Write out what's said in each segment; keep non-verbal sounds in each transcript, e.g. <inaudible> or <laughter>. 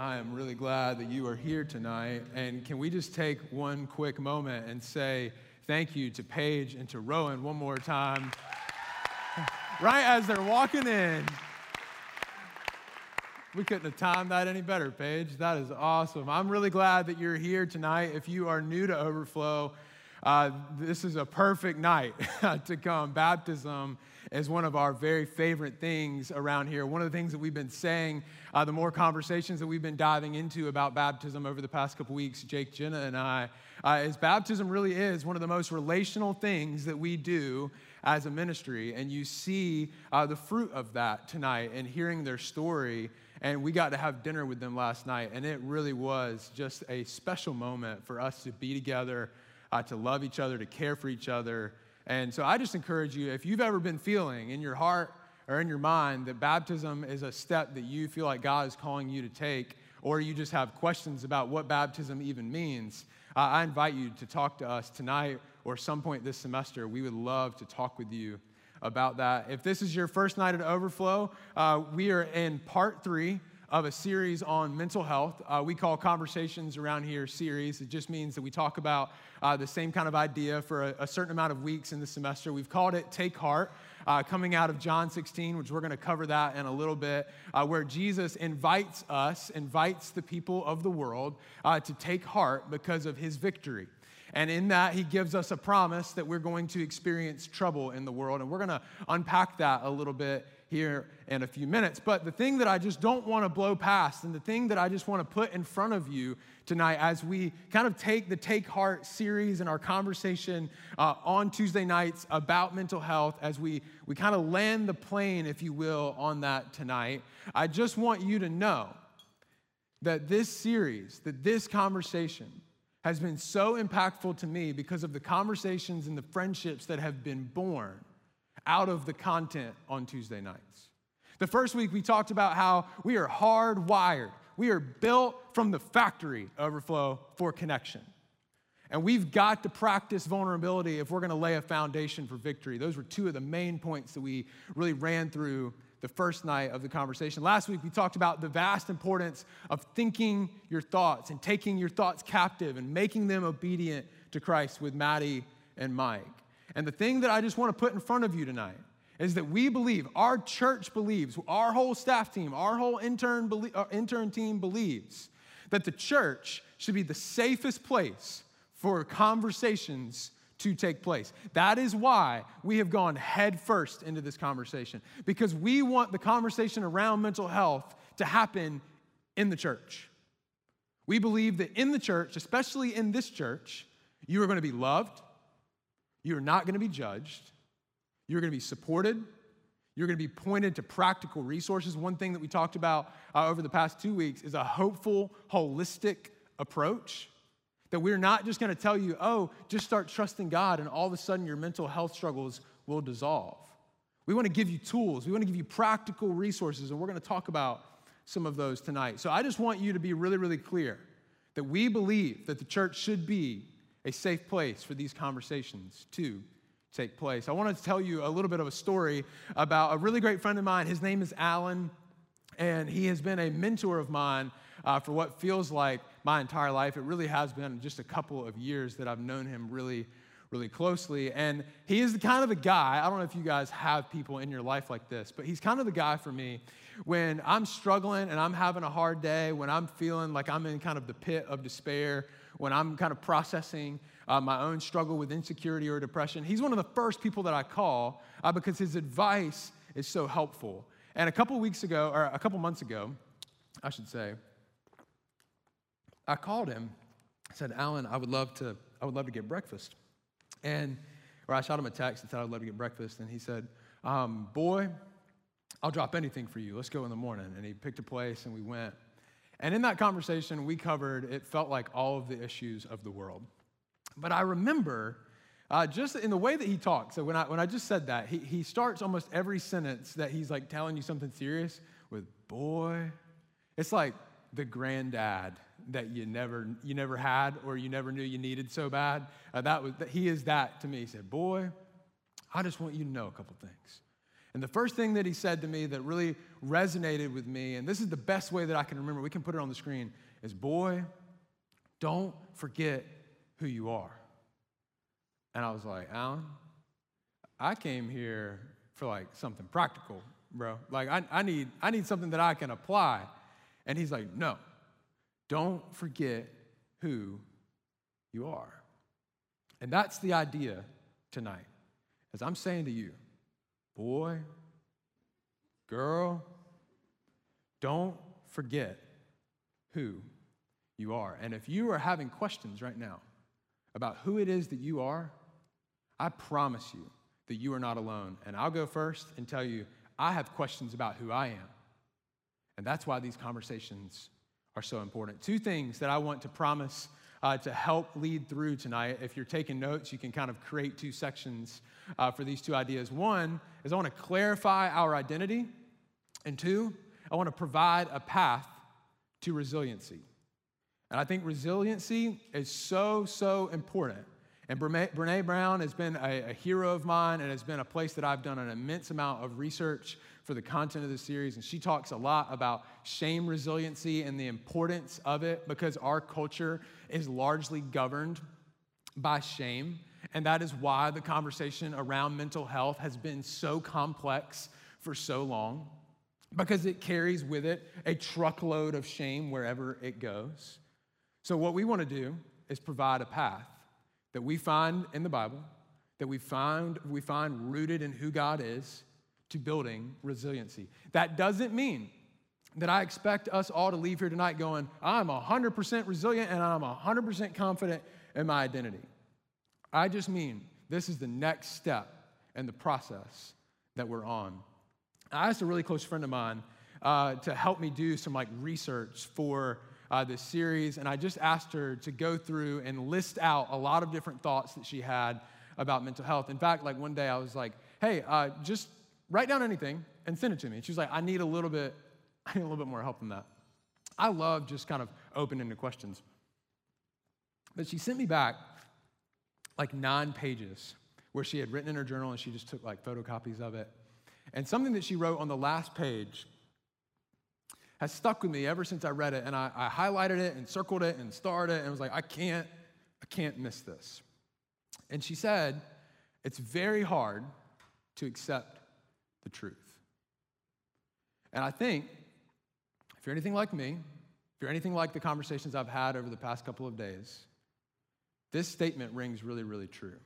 I am really glad that you are here tonight. And can we just take one quick moment and say thank you to Paige and to Rowan one more time? <laughs> right as they're walking in. We couldn't have timed that any better, Paige. That is awesome. I'm really glad that you're here tonight. If you are new to Overflow, uh, this is a perfect night <laughs> to come. Baptism is one of our very favorite things around here. One of the things that we've been saying, uh, the more conversations that we've been diving into about baptism over the past couple weeks, Jake, Jenna, and I, uh, is baptism really is one of the most relational things that we do as a ministry. And you see uh, the fruit of that tonight and hearing their story. And we got to have dinner with them last night, and it really was just a special moment for us to be together, uh, to love each other, to care for each other. And so I just encourage you if you've ever been feeling in your heart or in your mind that baptism is a step that you feel like God is calling you to take, or you just have questions about what baptism even means, uh, I invite you to talk to us tonight or some point this semester. We would love to talk with you about that. If this is your first night at Overflow, uh, we are in part three of a series on mental health. Uh, we call conversations around here series. It just means that we talk about uh, the same kind of idea for a, a, certain amount of weeks in the semester. We've called it Take Heart, uh, coming out of John 16, which we're going to cover that in a little bit, uh, where Jesus invites us, invites the people of the world uh, to take heart because of his victory. And in that, he gives us a promise that we're going to experience trouble in the world. And we're going to unpack that a little bit here in a few minutes. But the thing that I just don't want to blow past, and the thing that I just want to put in front of you tonight as we kind of take the Take Heart series and our conversation uh, on Tuesday nights about mental health, as we, we kind of land the plane, if you will, on that tonight, I just want you to know that this series, that this conversation, has been so impactful to me because of the conversations and the friendships that have been born out of the content on Tuesday nights. The first week, we talked about how we are hardwired. We are built from the factory overflow for connection. And we've got to practice vulnerability if we're going to lay a foundation for victory. Those were two of the main points that we really ran through the first night of the conversation. Last week, we talked about the vast importance of thinking your thoughts and taking your thoughts captive and making them obedient to Christ with Maddie and Mike. And the thing that I just want to put in front of you tonight is that we believe, our church believes, our whole staff team, our whole intern, uh, intern team believes that the church should be the safest place for conversations to take place. That is why we have gone headfirst into this conversation, because we want the conversation around mental health to happen in the church. We believe that in the church, especially in this church, you are going to be loved, you are not going to be judged. You're going to be supported. You're going to be pointed to practical resources. One thing that we talked about uh, over the past two weeks is a hopeful, holistic approach. That we're not just going to tell you, oh, just start trusting God, and all of a sudden your mental health struggles will dissolve. We want to give you tools, we want to give you practical resources, and we're going to talk about some of those tonight. So I just want you to be really, really clear that we believe that the church should be a safe place for these conversations to take place. I wanted to tell you a little bit of a story about a really great friend of mine. His name is Alan, and he has been a mentor of mine uh, for what feels like my entire life. It really has been just a couple of years that I've known him really, really closely. And he is the kind of the guy, I don't know if you guys have people in your life like this, but he's kind of the guy for me when I'm struggling and I'm having a hard day, when I'm feeling like I'm in kind of the pit of despair when I'm kind of processing uh, my own struggle with insecurity or depression. He's one of the first people that I call uh, because his advice is so helpful. And a couple weeks ago, or a couple months ago, I should say, I called him. I said, Alan, I would love to, I would love to get breakfast. And, or I shot him a text and said, I'd love to get breakfast. And he said, um, Boy, I'll drop anything for you. Let's go in the morning. And he picked a place and we went. And in that conversation, we covered, it felt like all of the issues of the world. But I remember uh, just in the way that he talks, so when I, when I just said that, he, he starts almost every sentence that he's like telling you something serious with, boy. It's like the granddad that you never, you never had or you never knew you needed so bad. Uh, that was, he is that to me. He said, boy, I just want you to know a couple things. And the first thing that he said to me that really resonated with me, and this is the best way that I can remember, we can put it on the screen, is boy, don't forget who you are. And I was like, Alan, I came here for like something practical, bro. Like I, I need I need something that I can apply. And he's like, no, don't forget who you are. And that's the idea tonight. As I'm saying to you, boy, girl, don't forget who you are. And if you are having questions right now about who it is that you are, I promise you that you are not alone. And I'll go first and tell you, I have questions about who I am. And that's why these conversations are so important. Two things that I want to promise uh, to help lead through tonight. If you're taking notes, you can kind of create two sections uh, for these two ideas. One is I want to clarify our identity, and two, I want to provide a path to resiliency. And I think resiliency is so, so important. And Brene Brown has been a, a, hero of mine and has been a place that I've done an immense amount of research for the content of the series. And she talks a lot about shame resiliency and the importance of it because our culture is largely governed by shame. And that is why the conversation around mental health has been so complex for so long because it carries with it a truckload of shame wherever it goes. So, what we want to do is provide a path that we find in the Bible, that we find, we find rooted in who God is, to building resiliency. That doesn't mean that I expect us all to leave here tonight going, I'm 100% resilient and I'm 100% confident in my identity. I just mean this is the next step in the process that we're on. I asked a really close friend of mine uh, to help me do some like research for uh, this series, and I just asked her to go through and list out a lot of different thoughts that she had about mental health. In fact, like one day I was like, "Hey, uh, just write down anything and send it to me." And she was like, "I need a little bit, <laughs> I need a little bit more help than that." I love just kind of opening to questions, but she sent me back like nine pages where she had written in her journal and she just took like photocopies of it. And something that she wrote on the last page has stuck with me ever since I read it. And I, I highlighted it and circled it and starred it and was like, I can't, I can't miss this. And she said, It's very hard to accept the truth. And I think if you're anything like me, if you're anything like the conversations I've had over the past couple of days, this statement rings really, really true.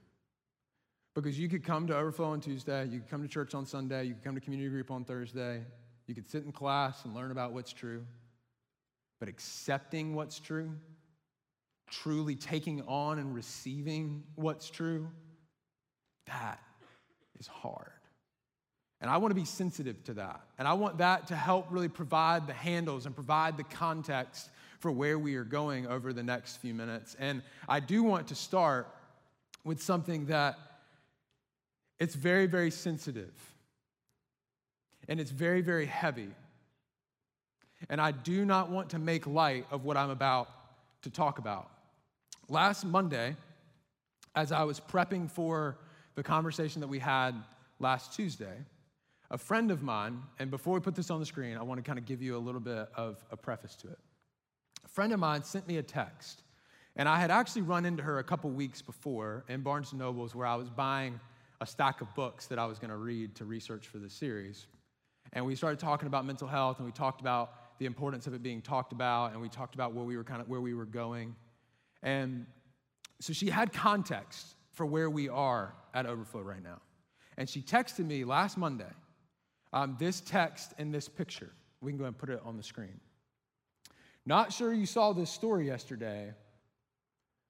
Because you could come to Overflow on Tuesday, you could come to church on Sunday, you could come to community group on Thursday, you could sit in class and learn about what's true, but accepting what's true, truly taking on and receiving what's true, that is hard. And I want to be sensitive to that. And I want that to help really provide the handles and provide the context for where we are going over the next few minutes. And I do want to start with something that it's very, very sensitive and it's very, very heavy. And I do not want to make light of what I'm about to talk about. Last Monday, as I was prepping for the conversation that we had last Tuesday, a friend of mine, and before we put this on the screen, I want to kind of give you a little bit of a preface to it. A friend of mine sent me a text, and I had actually run into her a couple weeks before in Barnes & Noble's where I was buying a stack of books that I was going to read to research for this series. And we started talking about mental health, and we talked about the importance of it being talked about, and we talked about where we were kind of where we were going. And so she had context for where we are at Overflow right now. And she texted me last Monday um, this text and this picture. We can go and put it on the screen. Not sure you saw this story yesterday,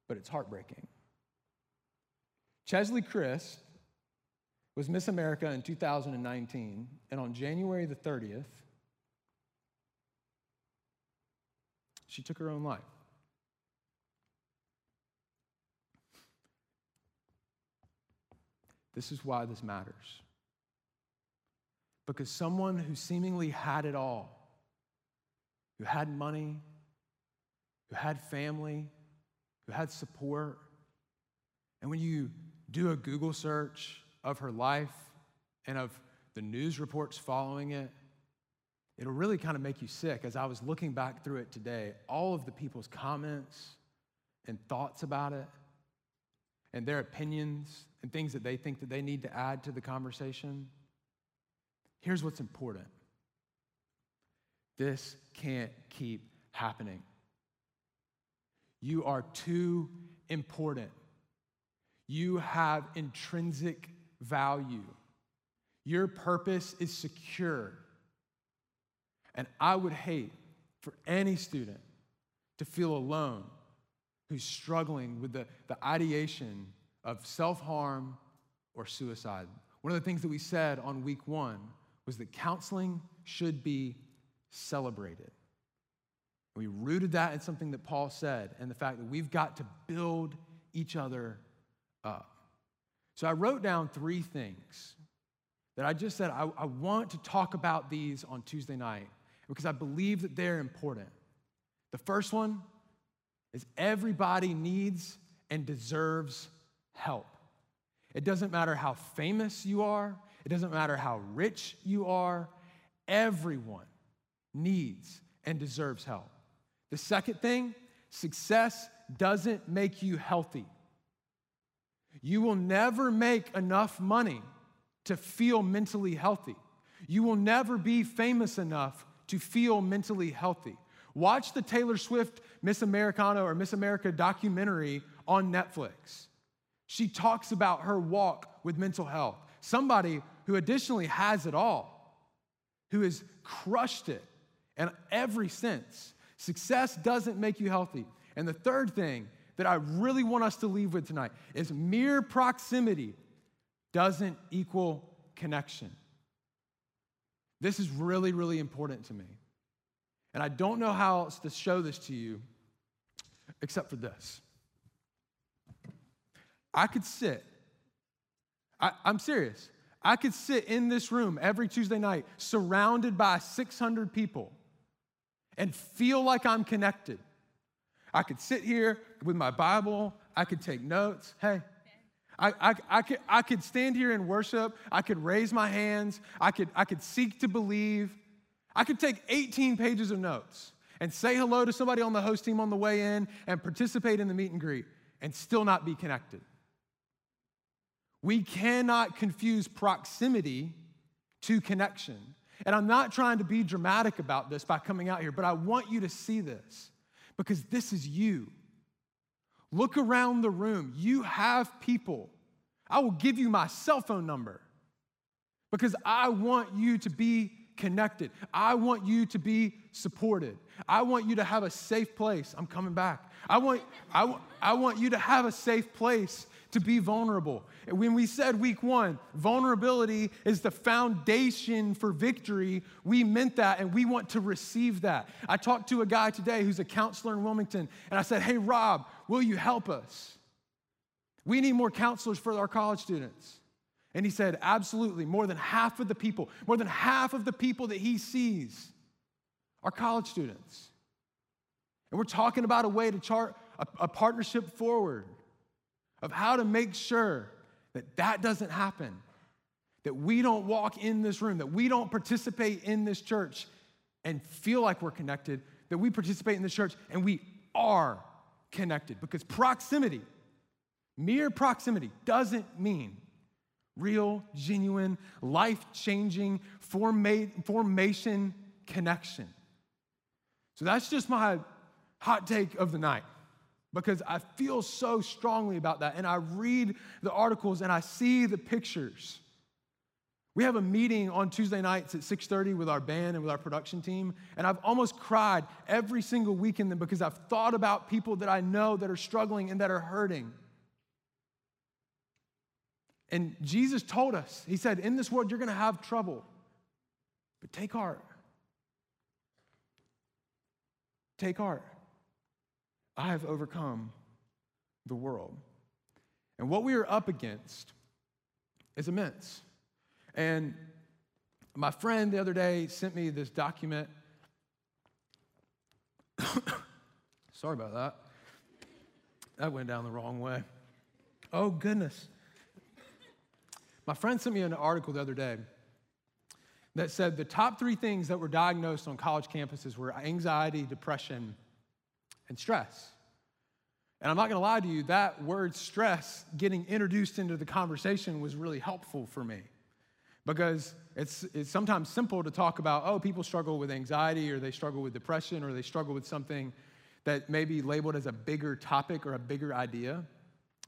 but it's heartbreaking. Cheslie Kryst was Miss America in 2019, and on January the 30th, she took her own life. This is why this matters. Because someone who seemingly had it all, who had money, who had family, who had support, and when you do a Google search of her life and of the news reports following it, it'll really kind of make you sick. As I was looking back through it today, all of the people's comments and thoughts about it and their opinions and things that they think that they need to add to the conversation. Here's what's important. This can't keep happening. You are too important. You have intrinsic value. Your purpose is secure. And I would hate for any student to feel alone who's struggling with the, the ideation of self harm or suicide. One of the things that we said on week one was that counseling should be celebrated. We rooted that in something that Paul said and the fact that we've got to build each other up. So I wrote down three things that I just said I, I want to talk about these on Tuesday night because I believe that they're important. The first one is everybody needs and deserves help. It doesn't matter how famous you are, it doesn't matter how rich you are, everyone needs and deserves help. The second thing, success doesn't make you healthy. You will never make enough money to feel mentally healthy. You will never be famous enough to feel mentally healthy. Watch the Taylor Swift Miss Americana or Miss America documentary on Netflix. She talks about her walk with mental health. Somebody who additionally has it all, who has crushed it in every sense. Success doesn't make you healthy. And the third thing that I really want us to leave with tonight is mere proximity doesn't equal connection. This is really, really important to me. And I don't know how else to show this to you except for this. I could sit, I, am serious. I could sit in this room every Tuesday night surrounded by 600 people and feel like I'm connected. I could sit here with my Bible, I could take notes. Hey, I, I, I, could, I could stand here and worship. I could raise my hands. I could, I could seek to believe. I could take 18 pages of notes and say hello to somebody on the host team on the way in and participate in the meet and greet and still not be connected. We cannot confuse proximity to connection. And I'm not trying to be dramatic about this by coming out here, but I want you to see this because this is you. Look around the room. You have people. I will give you my cell phone number because I want you to be connected. I want you to be supported. I want you to have a safe place. I'm coming back. I want, I, I want you to have a safe place to be vulnerable. When we said week one, vulnerability is the foundation for victory, we meant that and we want to receive that. I talked to a guy today who's a counselor in Wilmington, and I said, Hey, Rob, will you help us? We need more counselors for our college students. And he said, Absolutely. More than half of the people, more than half of the people that he sees are college students. And we're talking about a way to chart a, a partnership forward of how to make sure that that doesn't happen, that we don't walk in this room, that we don't participate in this church and feel like we're connected, that we participate in this church and we are connected. Because proximity, mere proximity, doesn't mean real, genuine, life changing formation connection. So that's just my hot take of the night because I feel so strongly about that. And I read the articles and I see the pictures. We have a meeting on Tuesday nights at 6:30 with our band and with our production team, and I've almost cried every single weekend because I've thought about people that I know that are struggling and that are hurting. And Jesus told us, He said, In this world, you're going to have trouble, but take heart. Take heart. I have overcome the world. And what we are up against is immense. And my friend the other day sent me this document. <coughs> Sorry about that. That went down the wrong way. Oh, goodness. My friend sent me an article the other day, that said the top three things that were diagnosed on college campuses were anxiety, depression, and stress. And I'm not gonna lie to you, that word stress getting introduced into the conversation was really helpful for me because it's, it's sometimes simple to talk about, oh, people struggle with anxiety or they struggle with depression or they struggle with something that may be labeled as a bigger topic or a bigger idea.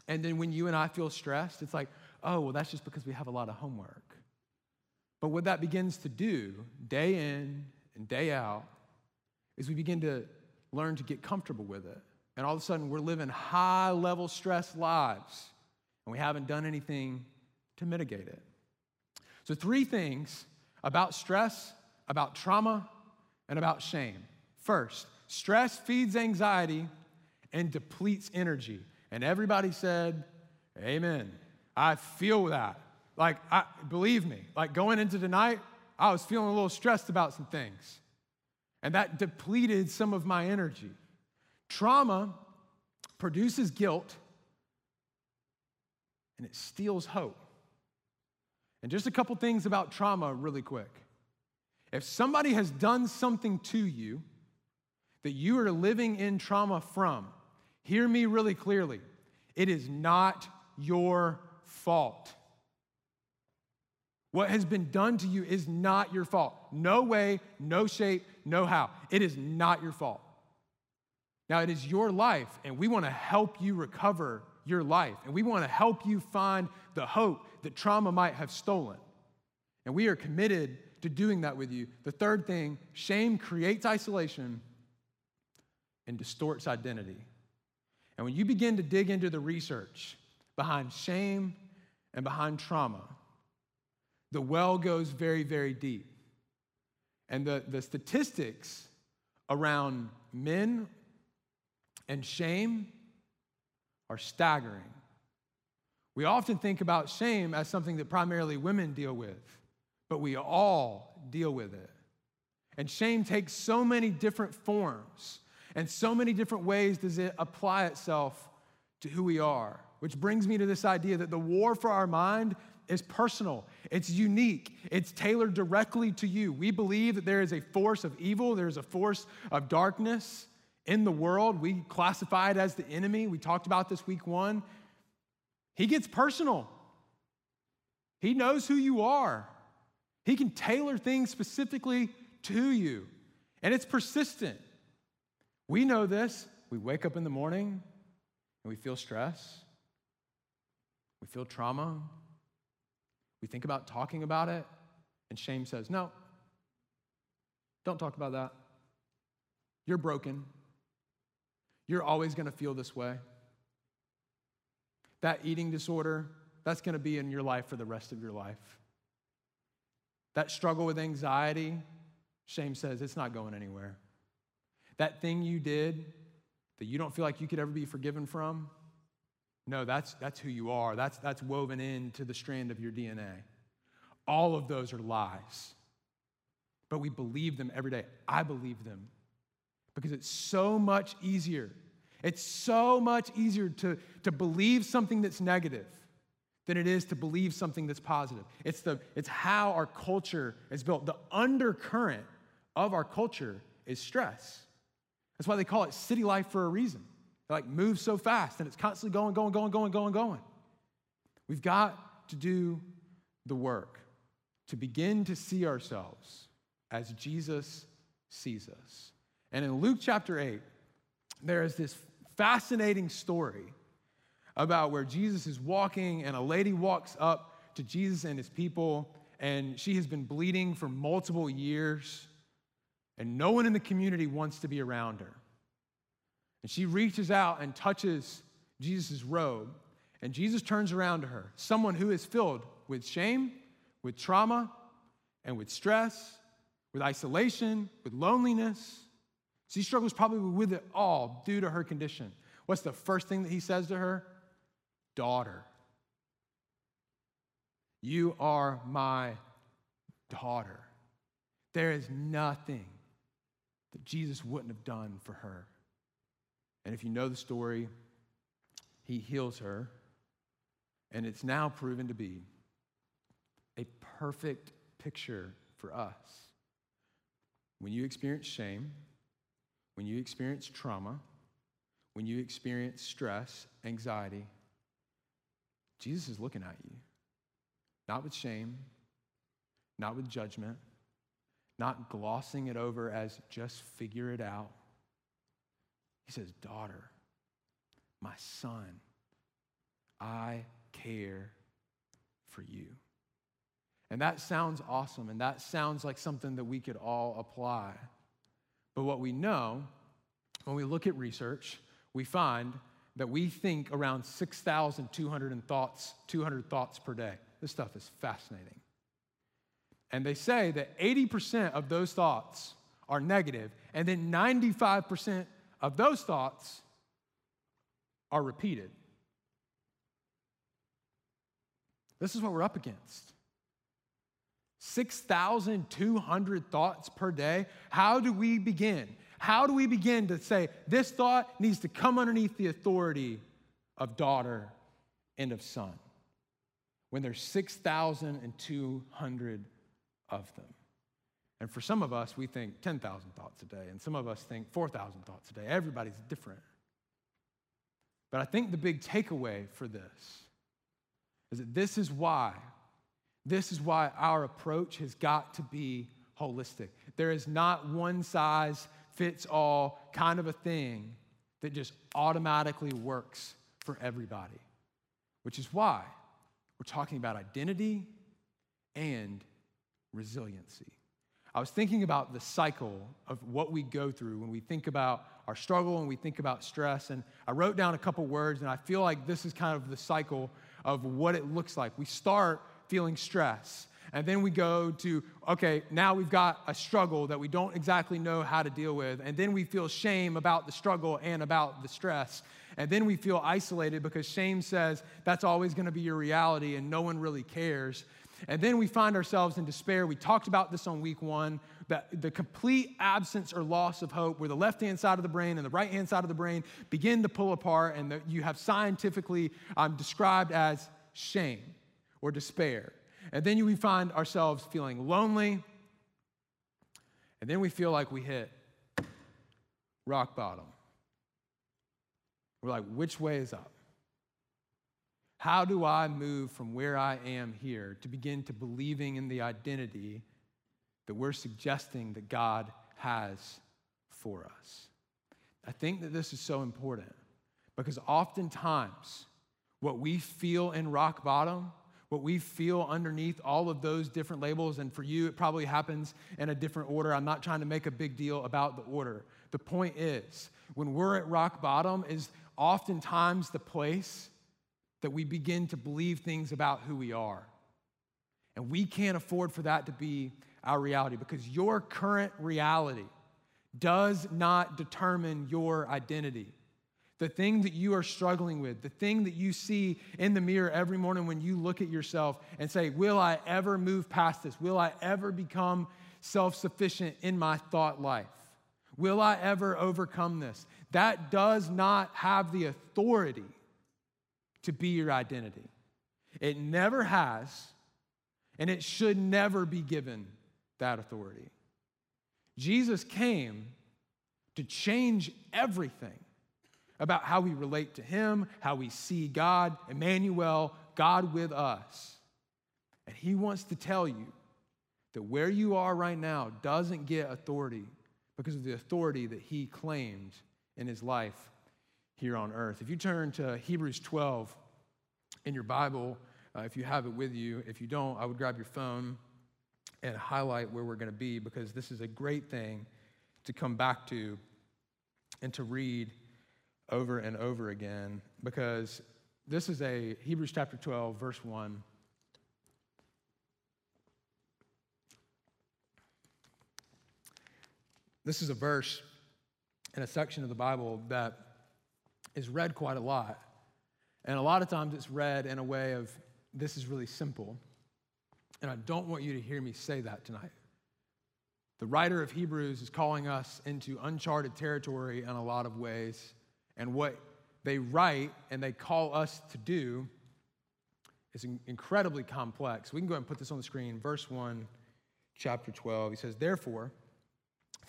And then when you and I feel stressed, it's like, oh, well, that's just because we have a lot of homework. But what that begins to do day in and day out is we begin to learn to get comfortable with it. And all of a sudden, we're living high level stress lives, and we haven't done anything to mitigate it. So, three things about stress, about trauma, and about shame. First, stress feeds anxiety and depletes energy. And everybody said, Amen. I feel that. Like, I, believe me, like going into tonight, I was feeling a little stressed about some things. And that depleted some of my energy. Trauma produces guilt and it steals hope. And just a couple things about trauma, really quick. If somebody has done something to you that you are living in trauma from, hear me really clearly. It is not your fault. What has been done to you is not your fault. No way, no shape, no how. It is not your fault. Now, it is your life, and we want to help you recover your life, and we want to help you find the hope that trauma might have stolen. And we are committed to doing that with you. The third thing shame creates isolation and distorts identity. And when you begin to dig into the research behind shame and behind trauma, the well goes very, very deep. And the, the statistics around men and shame are staggering. We often think about shame as something that primarily women deal with, but we all deal with it. And shame takes so many different forms and so many different ways does it apply itself to who we are. Which brings me to this idea that the war for our mind is personal, it's unique, it's tailored directly to you. We believe that there is a force of evil, there's a force of darkness in the world. We classify it as the enemy. We talked about this week one. He gets personal, he knows who you are, he can tailor things specifically to you, and it's persistent. We know this. We wake up in the morning and we feel stress. We feel trauma. We think about talking about it, and shame says, No, don't talk about that. You're broken. You're always going to feel this way. That eating disorder, that's going to be in your life for the rest of your life. That struggle with anxiety, shame says it's not going anywhere. That thing you did that you don't feel like you could ever be forgiven from, no, that's, that's who you are. That's, that's woven into the strand of your DNA. All of those are lies. But we believe them every day. I believe them because it's so much easier. It's so much easier to, to believe something that's negative than it is to believe something that's positive. It's, the, it's how our culture is built. The undercurrent of our culture is stress. That's why they call it city life for a reason. It like moves so fast and it's constantly going, going, going, going, going, going. We've got to do the work to begin to see ourselves as Jesus sees us. And in Luke chapter 8, there is this fascinating story about where Jesus is walking and a lady walks up to Jesus and his people, and she has been bleeding for multiple years, and no one in the community wants to be around her. And she reaches out and touches Jesus' robe, and Jesus turns around to her, someone who is filled with shame, with trauma, and with stress, with isolation, with loneliness. She struggles probably with it all due to her condition. What's the first thing that he says to her? Daughter. You are my daughter. There is nothing that Jesus wouldn't have done for her. And if you know the story, he heals her, and it's now proven to be a perfect picture for us. When you experience shame, when you experience trauma, when you experience stress, anxiety, Jesus is looking at you. Not with shame, not with judgment, not glossing it over as just figure it out. He says, Daughter, my son, I care for you. And that sounds awesome, and that sounds like something that we could all apply. But what we know when we look at research, we find that we think around 6,200 thoughts, 200 thoughts per day. This stuff is fascinating. And they say that 80% of those thoughts are negative, and then 95% of those thoughts are repeated. This is what we're up against. 6,200 thoughts per day. How do we begin? How do we begin to say this thought needs to come underneath the authority of daughter and of son when there's 6,200 of them? And for some of us, we think 10,000 thoughts a day, and some of us think 4,000 thoughts a day. Everybody's different. But I think the big takeaway for this is that this is why, this is why our approach has got to be holistic. There is not one size fits all kind of a thing that just automatically works for everybody, which is why we're talking about identity and resiliency. I was thinking about the cycle of what we go through when we think about our struggle and we think about stress. And I wrote down a couple words, and I feel like this is kind of the cycle of what it looks like. We start feeling stress. And then we go to, okay, now we've got a struggle that we don't exactly know how to deal with. And then we feel shame about the struggle and about the stress. And then we feel isolated because shame says that's always going to be your reality and no one really cares. And then we find ourselves in despair. We talked about this on week one that the complete absence or loss of hope, where the left hand side of the brain and the right hand side of the brain begin to pull apart, and you have scientifically um, described as shame or despair. And then we find ourselves feeling lonely, and then we feel like we hit rock bottom. We're like, which way is up? How do I move from where I am here to begin to believing in the identity that we're suggesting that God has for us? I think that this is so important because oftentimes what we feel in rock bottom, what we feel underneath all of those different labels, and for you, it probably happens in a different order. I'm not trying to make a big deal about the order. The point is, when we're at rock bottom, is oftentimes the place that we begin to believe things about who we are. And we can't afford for that to be our reality because your current reality does not determine your identity. The thing that you are struggling with, the thing that you see in the mirror every morning when you look at yourself and say, Will I ever move past this? Will I ever become self sufficient in my thought life? Will I ever overcome this? That does not have the authority to be your identity. It never has, and it should never be given that authority. Jesus came to change everything about how we relate to Him, how we see God, Emmanuel, God with us. And He wants to tell you that where you are right now doesn't get authority because of the authority that He claimed in His life here on earth. If you turn to Hebrews 12 in your Bible, uh, if you have it with you, if you don't, I would grab your phone and highlight where we're going to be because this is a great thing to come back to and to read over and over again because this is a Hebrews chapter 12, verse 1. This is a verse in a section of the Bible that is read quite a lot. And a lot of times it's read in a way of, this is really simple. And I don't want you to hear me say that tonight. The writer of Hebrews is calling us into uncharted territory in a lot of ways. And what they write and they call us to do is incredibly complex. We can go ahead and put this on the screen. Verse 1, chapter 12. He says, Therefore,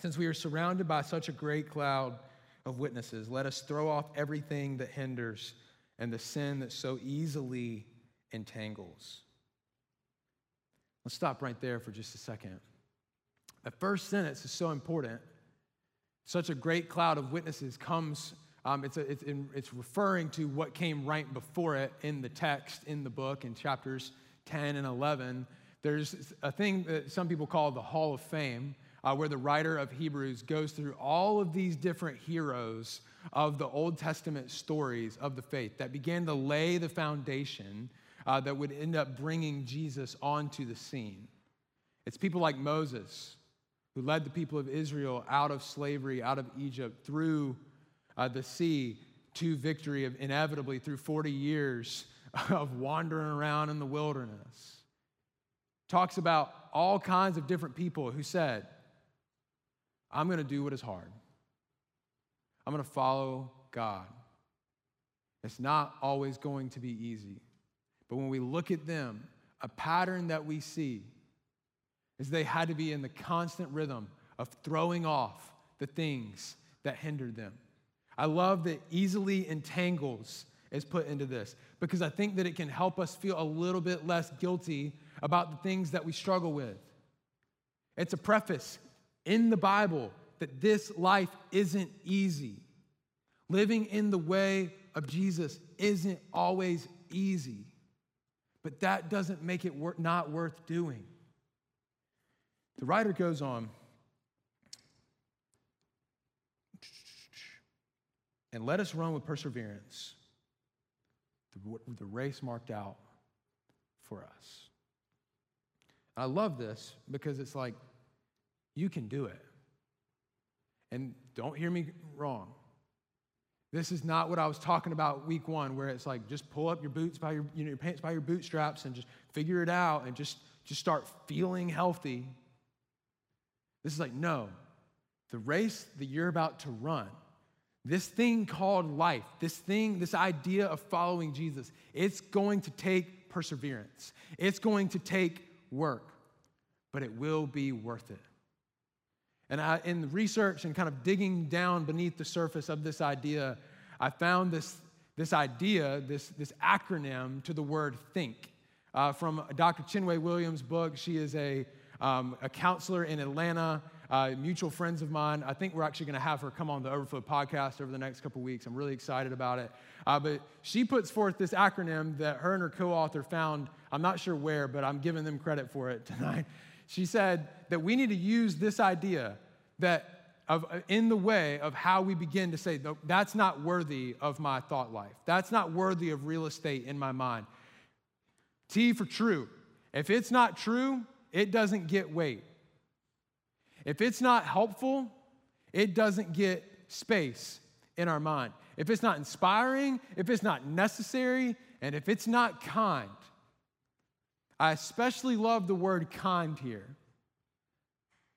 since we are surrounded by such a great cloud of witnesses, let us throw off everything that hinders and the sin that so easily entangles. Let's stop right there for just a second. The first sentence is so important. Such a great cloud of witnesses comes, um, it's, a, it's, in, it's referring to what came right before it in the text, in the book, in chapters 10 and 11. There's a thing that some people call the Hall of Fame, uh, where the writer of Hebrews goes through all of these different heroes of the Old Testament stories of the faith that began to lay the foundation uh, that would end up bringing Jesus onto the scene. It's people like Moses, who led the people of Israel out of slavery, out of Egypt, through uh, the sea to victory, of inevitably through 40 years <laughs> of wandering around in the wilderness. Talks about all kinds of different people who said, I'm going to do what is hard. I'm going to follow God. It's not always going to be easy. But when we look at them, a pattern that we see is they had to be in the constant rhythm of throwing off the things that hindered them. I love that easily entangles is put into this because I think that it can help us feel a little bit less guilty about the things that we struggle with. It's a preface in the Bible that this life isn't easy. Living in the way of Jesus isn't always easy, but that doesn't make it not worth doing. The writer goes on, and let us run with perseverance the, race marked out for us. I love this because it's like, you can do it. And don't hear me wrong. This is not what I was talking about week one, where it's like just pull up your boots by your, you know, your pants by your bootstraps and just figure it out and just, just start feeling healthy. This is like, no, the race that you're about to run, this thing called life, this thing, this idea of following Jesus, it's going to take perseverance. It's going to take work, but it will be worth it. And I, in research and kind of digging down beneath the surface of this idea, I found this, this idea, this, this acronym to the word think. Uh, from Dr. Chinwe Williams' book, she is a, um, a counselor in Atlanta, uh, mutual friends of mine. I think we're actually going to have her come on the Overflow podcast over the next couple weeks. I'm really excited about it. Uh, but she puts forth this acronym that her and her co author found, I'm not sure where, but I'm giving them credit for it <laughs> tonight. She said that we need to use this idea that of, in the way of how we begin to say, that's not worthy of my thought life. That's not worthy of real estate in my mind. T for true. If it's not true, it doesn't get weight. If it's not helpful, it doesn't get space in our mind. If it's not inspiring, if it's not necessary, and if it's not kind, I especially love the word kind here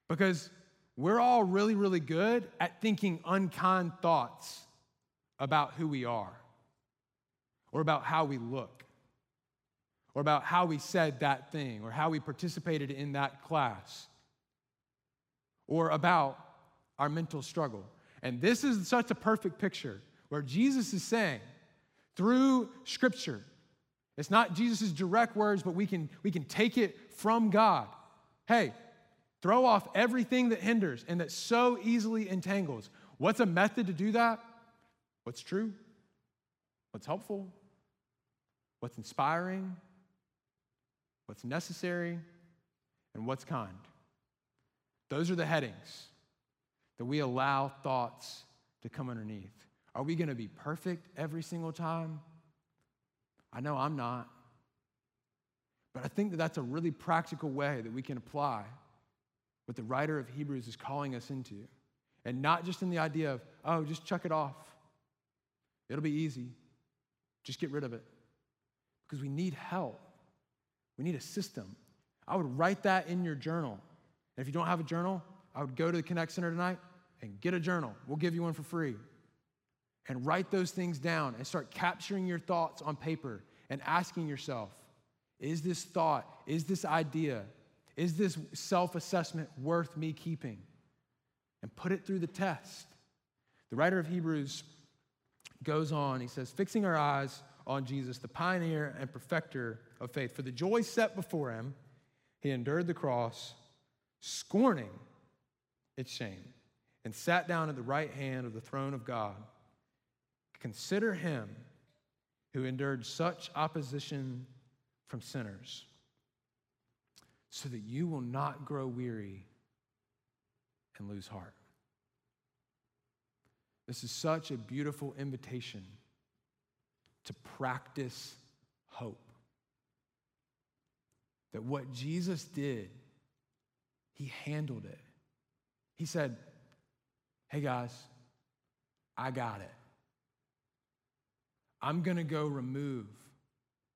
because we're all really, really good at thinking unkind thoughts about who we are, or about how we look, or about how we said that thing, or how we participated in that class, or about our mental struggle. And this is such a perfect picture where Jesus is saying, through Scripture, it's not Jesus' direct words, but we can, we can take it from God. Hey, throw off everything that hinders and that so easily entangles. What's a method to do that? What's true? What's helpful? What's inspiring? What's necessary? And what's kind? Those are the headings that we allow thoughts to come underneath. Are we going to be perfect every single time? I know I'm not. But I think that that's a really practical way that we can apply what the writer of Hebrews is calling us into. And not just in the idea of, oh, just chuck it off. It'll be easy. Just get rid of it. Because we need help. We need a system. I would write that in your journal. And if you don't have a journal, I would go to the Connect Center tonight and get a journal. We'll give you one for free and write those things down and start capturing your thoughts on paper and asking yourself is this thought, is this idea Is this self assessment worth me keeping? And put it through the test. The writer of Hebrews goes on, he says, fixing our eyes on Jesus, the pioneer and perfecter of faith. For the joy set before him, he endured the cross, scorning its shame, and sat down at the right hand of the throne of God. Consider him who endured such opposition from sinners so that you will not grow weary and lose heart. This is such a beautiful invitation to practice hope. That what Jesus did, he handled it. He said, Hey guys, I got it. I'm going to go remove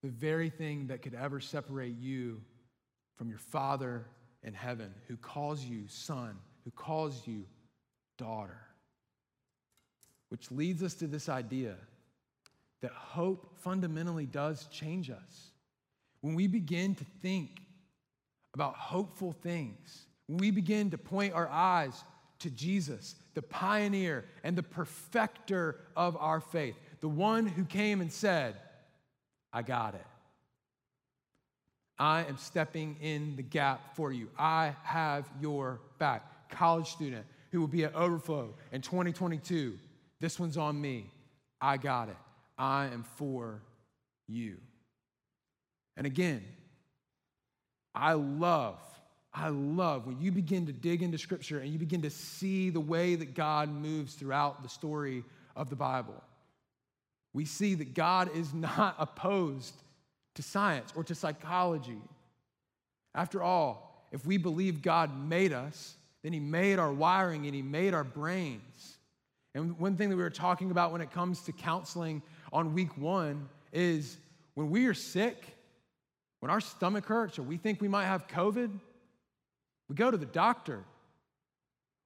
the very thing that could ever separate you from your Father in heaven, who calls you son, who calls you daughter. Which leads us to this idea that hope fundamentally does change us. When we begin to think about hopeful things, when we begin to point our eyes to Jesus, the pioneer and the perfecter of our faith, the one who came and said, I got it. I am stepping in the gap for you. I have your back. College student who will be at Overflow in 2022, this one's on me. I got it. I am for you. And again, I love, I love when you begin to dig into Scripture and you begin to see the way that God moves throughout the story of the Bible. We see that God is not <laughs> opposed to science or to psychology. After all, if we believe God made us, then He made our wiring and He made our brains. And one thing that we were talking about when it comes to counseling on week one is when we are sick, when our stomach hurts or we think we might have COVID, we go to the doctor.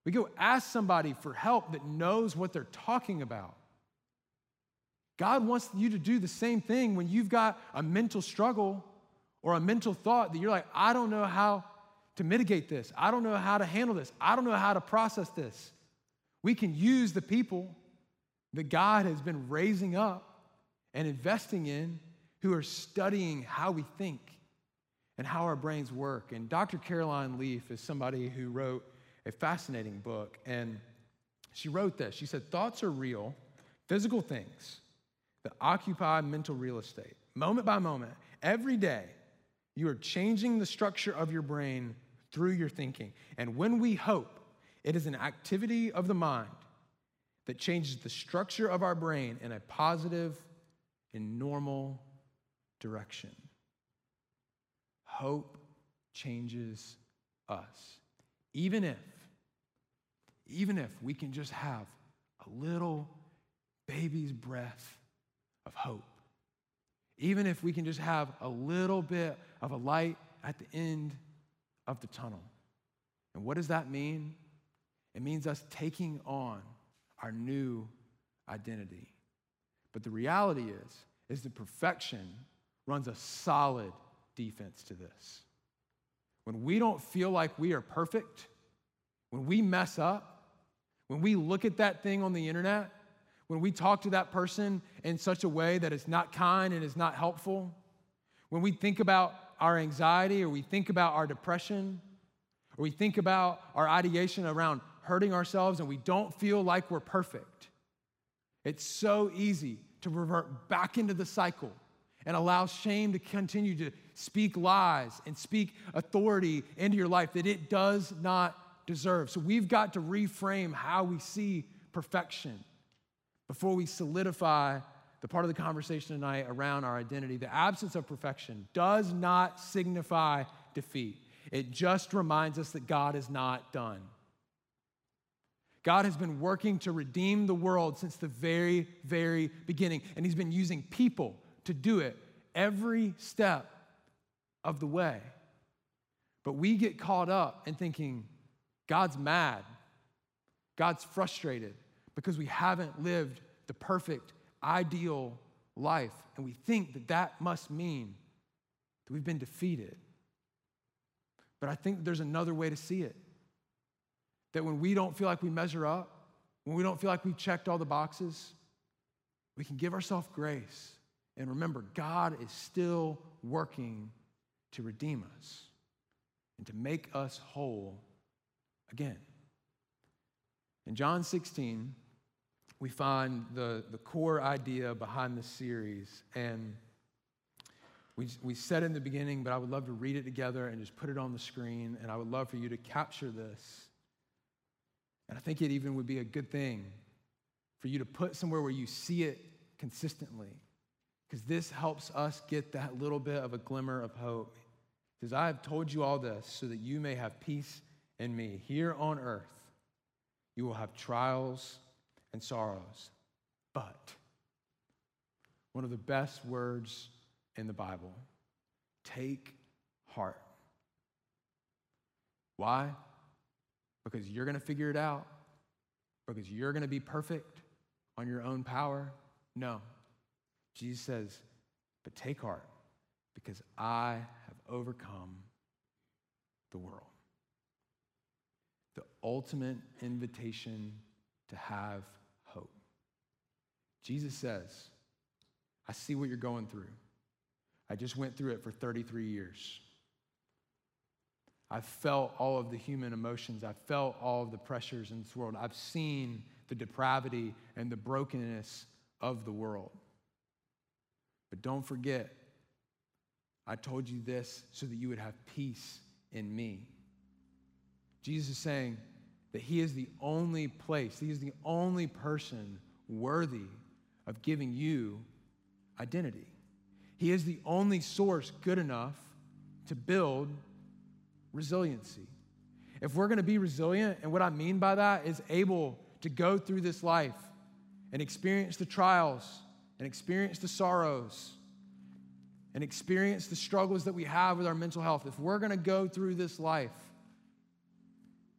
We go ask somebody for help that knows what they're talking about. God wants you to do the same thing when you've got a mental struggle or a mental thought that you're like, I don't know how to mitigate this. I don't know how to handle this. I don't know how to process this. We can use the people that God has been raising up and investing in who are studying how we think and how our brains work. And Dr. Caroline Leaf is somebody who wrote a fascinating book. And she wrote this She said, Thoughts are real, physical things that occupy mental real estate. Moment by moment, every day, you are changing the structure of your brain through your thinking. And when we hope, it is an activity of the mind that changes the structure of our brain in a positive and normal direction. Hope changes us. Even if, even if we can just have a little baby's breath of hope. Even if we can just have a little bit of a light at the end of the tunnel. And what does that mean? It means us taking on our new identity. But the reality is, is the perfection runs a solid defense to this. When we don't feel like we are perfect, when we mess up, when we look at that thing on the internet when we talk to that person in such a way that is not kind and is not helpful, when we think about our anxiety or we think about our depression or we think about our ideation around hurting ourselves and we don't feel like we're perfect, it's so easy to revert back into the cycle and allow shame to continue to speak lies and speak authority into your life that it does not deserve. So we've got to reframe how we see perfection before we solidify the part of the conversation tonight around our identity, the absence of perfection does not signify defeat. It just reminds us that God is not done. God has been working to redeem the world since the very, very beginning, and He's been using people to do it every step of the way. But we get caught up in thinking God's mad, God's frustrated, because we haven't lived the perfect, ideal life. And we think that that must mean that we've been defeated. But I think there's another way to see it. That when we don't feel like we measure up, when we don't feel like we've checked all the boxes, we can give ourselves grace. And remember, God is still working to redeem us and to make us whole again. In John 16, we find the, the core idea behind the series. And we, we said in the beginning, but I would love to read it together and just put it on the screen. And I would love for you to capture this. And I think it even would be a good thing for you to put somewhere where you see it consistently, because this helps us get that little bit of a glimmer of hope. Because I have told you all this so that you may have peace in me. Here on earth, you will have trials and sorrows. But one of the best words in the Bible take heart. Why? Because you're going to figure it out? Because you're going to be perfect on your own power? No. Jesus says, but take heart because I have overcome the world. The ultimate invitation to have hope. Jesus says, I see what you're going through. I just went through it for 33 years. I've felt all of the human emotions. I've felt all of the pressures in this world. I've seen the depravity and the brokenness of the world. But don't forget, I told you this so that you would have peace in me. Jesus is saying that He is the only place, He is the only person worthy of giving you identity. He is the only source good enough to build resiliency. If we're going to be resilient, and what I mean by that is able to go through this life and experience the trials and experience the sorrows and experience the struggles that we have with our mental health, if we're going to go through this life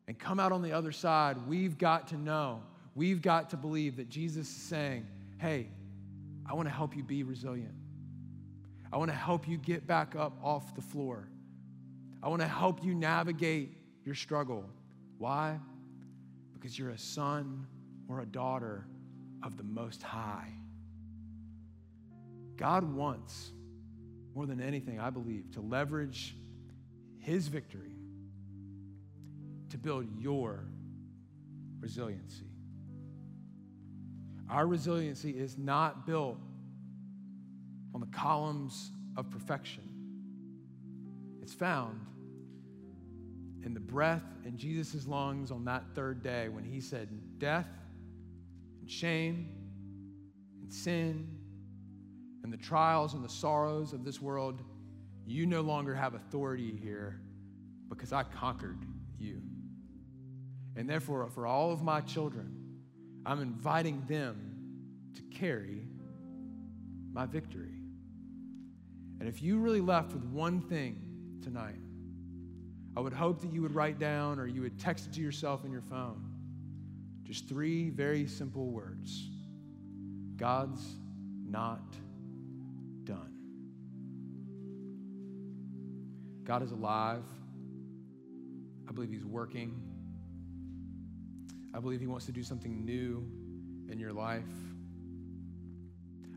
and come out on the other side, we've got to know, we've got to believe that Jesus is saying, hey, I want to help you be resilient. I want to help you get back up off the floor. I want to help you navigate your struggle. Why? Because you're a son or a daughter of the Most High. God wants, more than anything, I believe, to leverage His victory to build your resiliency. Our resiliency is not built on the columns of perfection. It's found in the breath in Jesus' lungs on that third day when he said, Death and shame and sin and the trials and the sorrows of this world, you no longer have authority here because I conquered you. And therefore, for all of my children, I'm inviting them to carry my victory. And if you really left with one thing tonight, I would hope that you would write down or you would text it to yourself in your phone. Just three very simple words God's not God is alive. I believe He's working. I believe He wants to do something new in your life.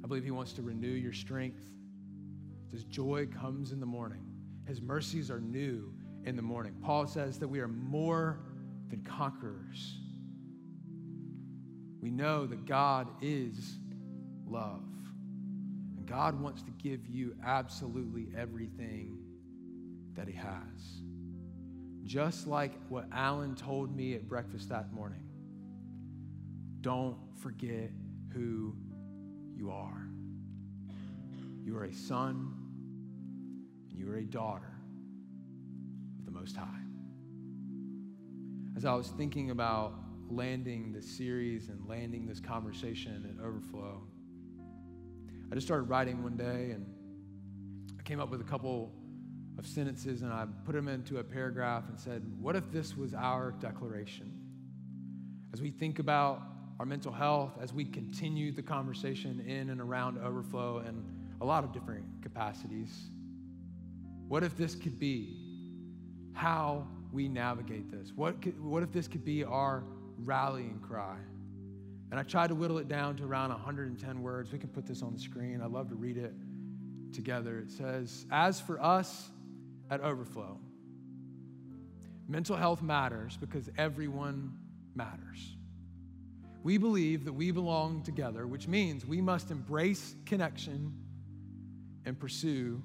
I believe He wants to renew your strength. His joy comes in the morning, His mercies are new in the morning. Paul says that we are more than conquerors. We know that God is love. And God wants to give you absolutely everything that He has. Just like what Alan told me at breakfast that morning. Don't forget who you are. You are a son and you are a daughter of the most High. As I was thinking about landing this series and landing this conversation at Overflow, I just started writing one day and I came up with a couple of sentences and I put them into a paragraph and said, What if this was our declaration? As we think about our mental health, as we continue the conversation in and around Overflow and a lot of different capacities, what if this could be how we navigate this. What, could, what if this could be our rallying cry? And I tried to whittle it down to around 110 words. We can put this on the screen. I'd love to read it together. It says, As for us at Overflow, mental health matters because everyone matters. We believe that we belong together, which means we must embrace connection and pursue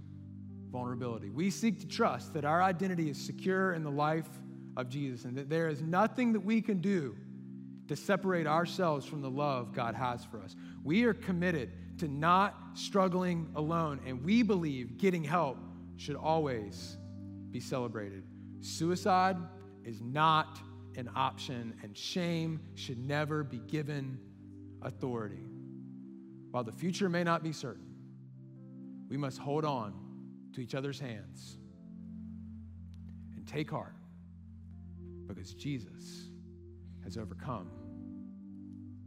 vulnerability. We seek to trust that our identity is secure in the life of Jesus and that there is nothing that we can do to separate ourselves from the love God has for us. We are committed to not struggling alone, and we believe getting help should always be celebrated. Suicide is not an option, and shame should never be given authority. While the future may not be certain, we must hold on to each other's hands and take heart because Jesus has overcome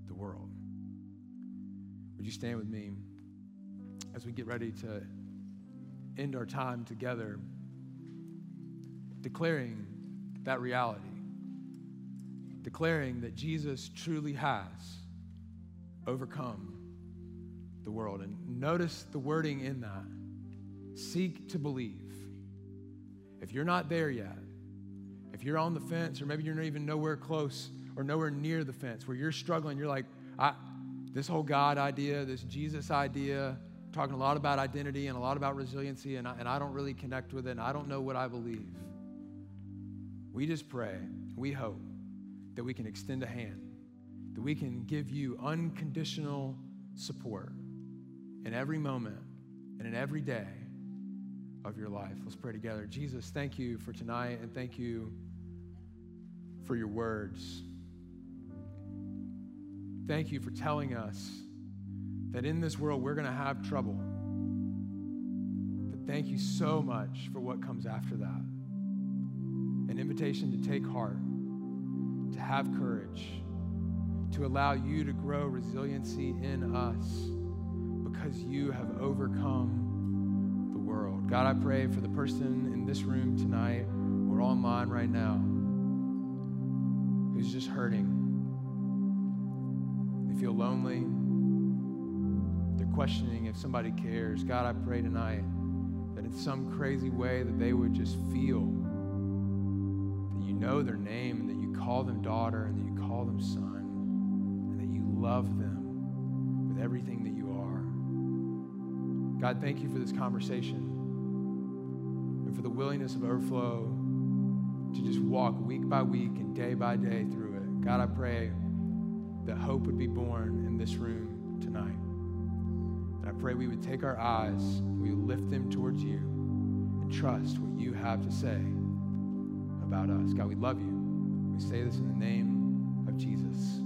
the world. Would you stand with me as we get ready to end our time together, declaring that reality, declaring that Jesus truly has overcome the world. And notice the wording in that seek to believe. If you're not there yet, if you're on the fence, or maybe you're not even nowhere close or nowhere near the fence where you're struggling, you're like, I, this whole God idea, this Jesus idea, talking a lot about identity and a lot about resiliency, and I, and I don't really connect with it, and I don't know what I believe. We just pray, we hope that we can extend a hand, that we can give you unconditional support in every moment and in every day of your life. Let's pray together. Jesus, thank you for tonight, and thank you for your words. Thank you for telling us that in this world we're going to have trouble. But thank you so much for what comes after that an invitation to take heart, to have courage, to allow you to grow resiliency in us because you have overcome the world. God, I pray for the person in this room tonight or online right now who's just hurting They feel lonely. Questioning if somebody cares. God, I pray tonight that in some crazy way that they would just feel that you know their name and that you call them daughter and that you call them son and that you love them with everything that you are. God, thank you for this conversation and for the willingness of overflow to just walk week by week and day by day through it. God, I pray that hope would be born in this room tonight. And I pray we would take our eyes and we lift them towards you and trust what you have to say about us. God, we love you. We say this in the name of Jesus.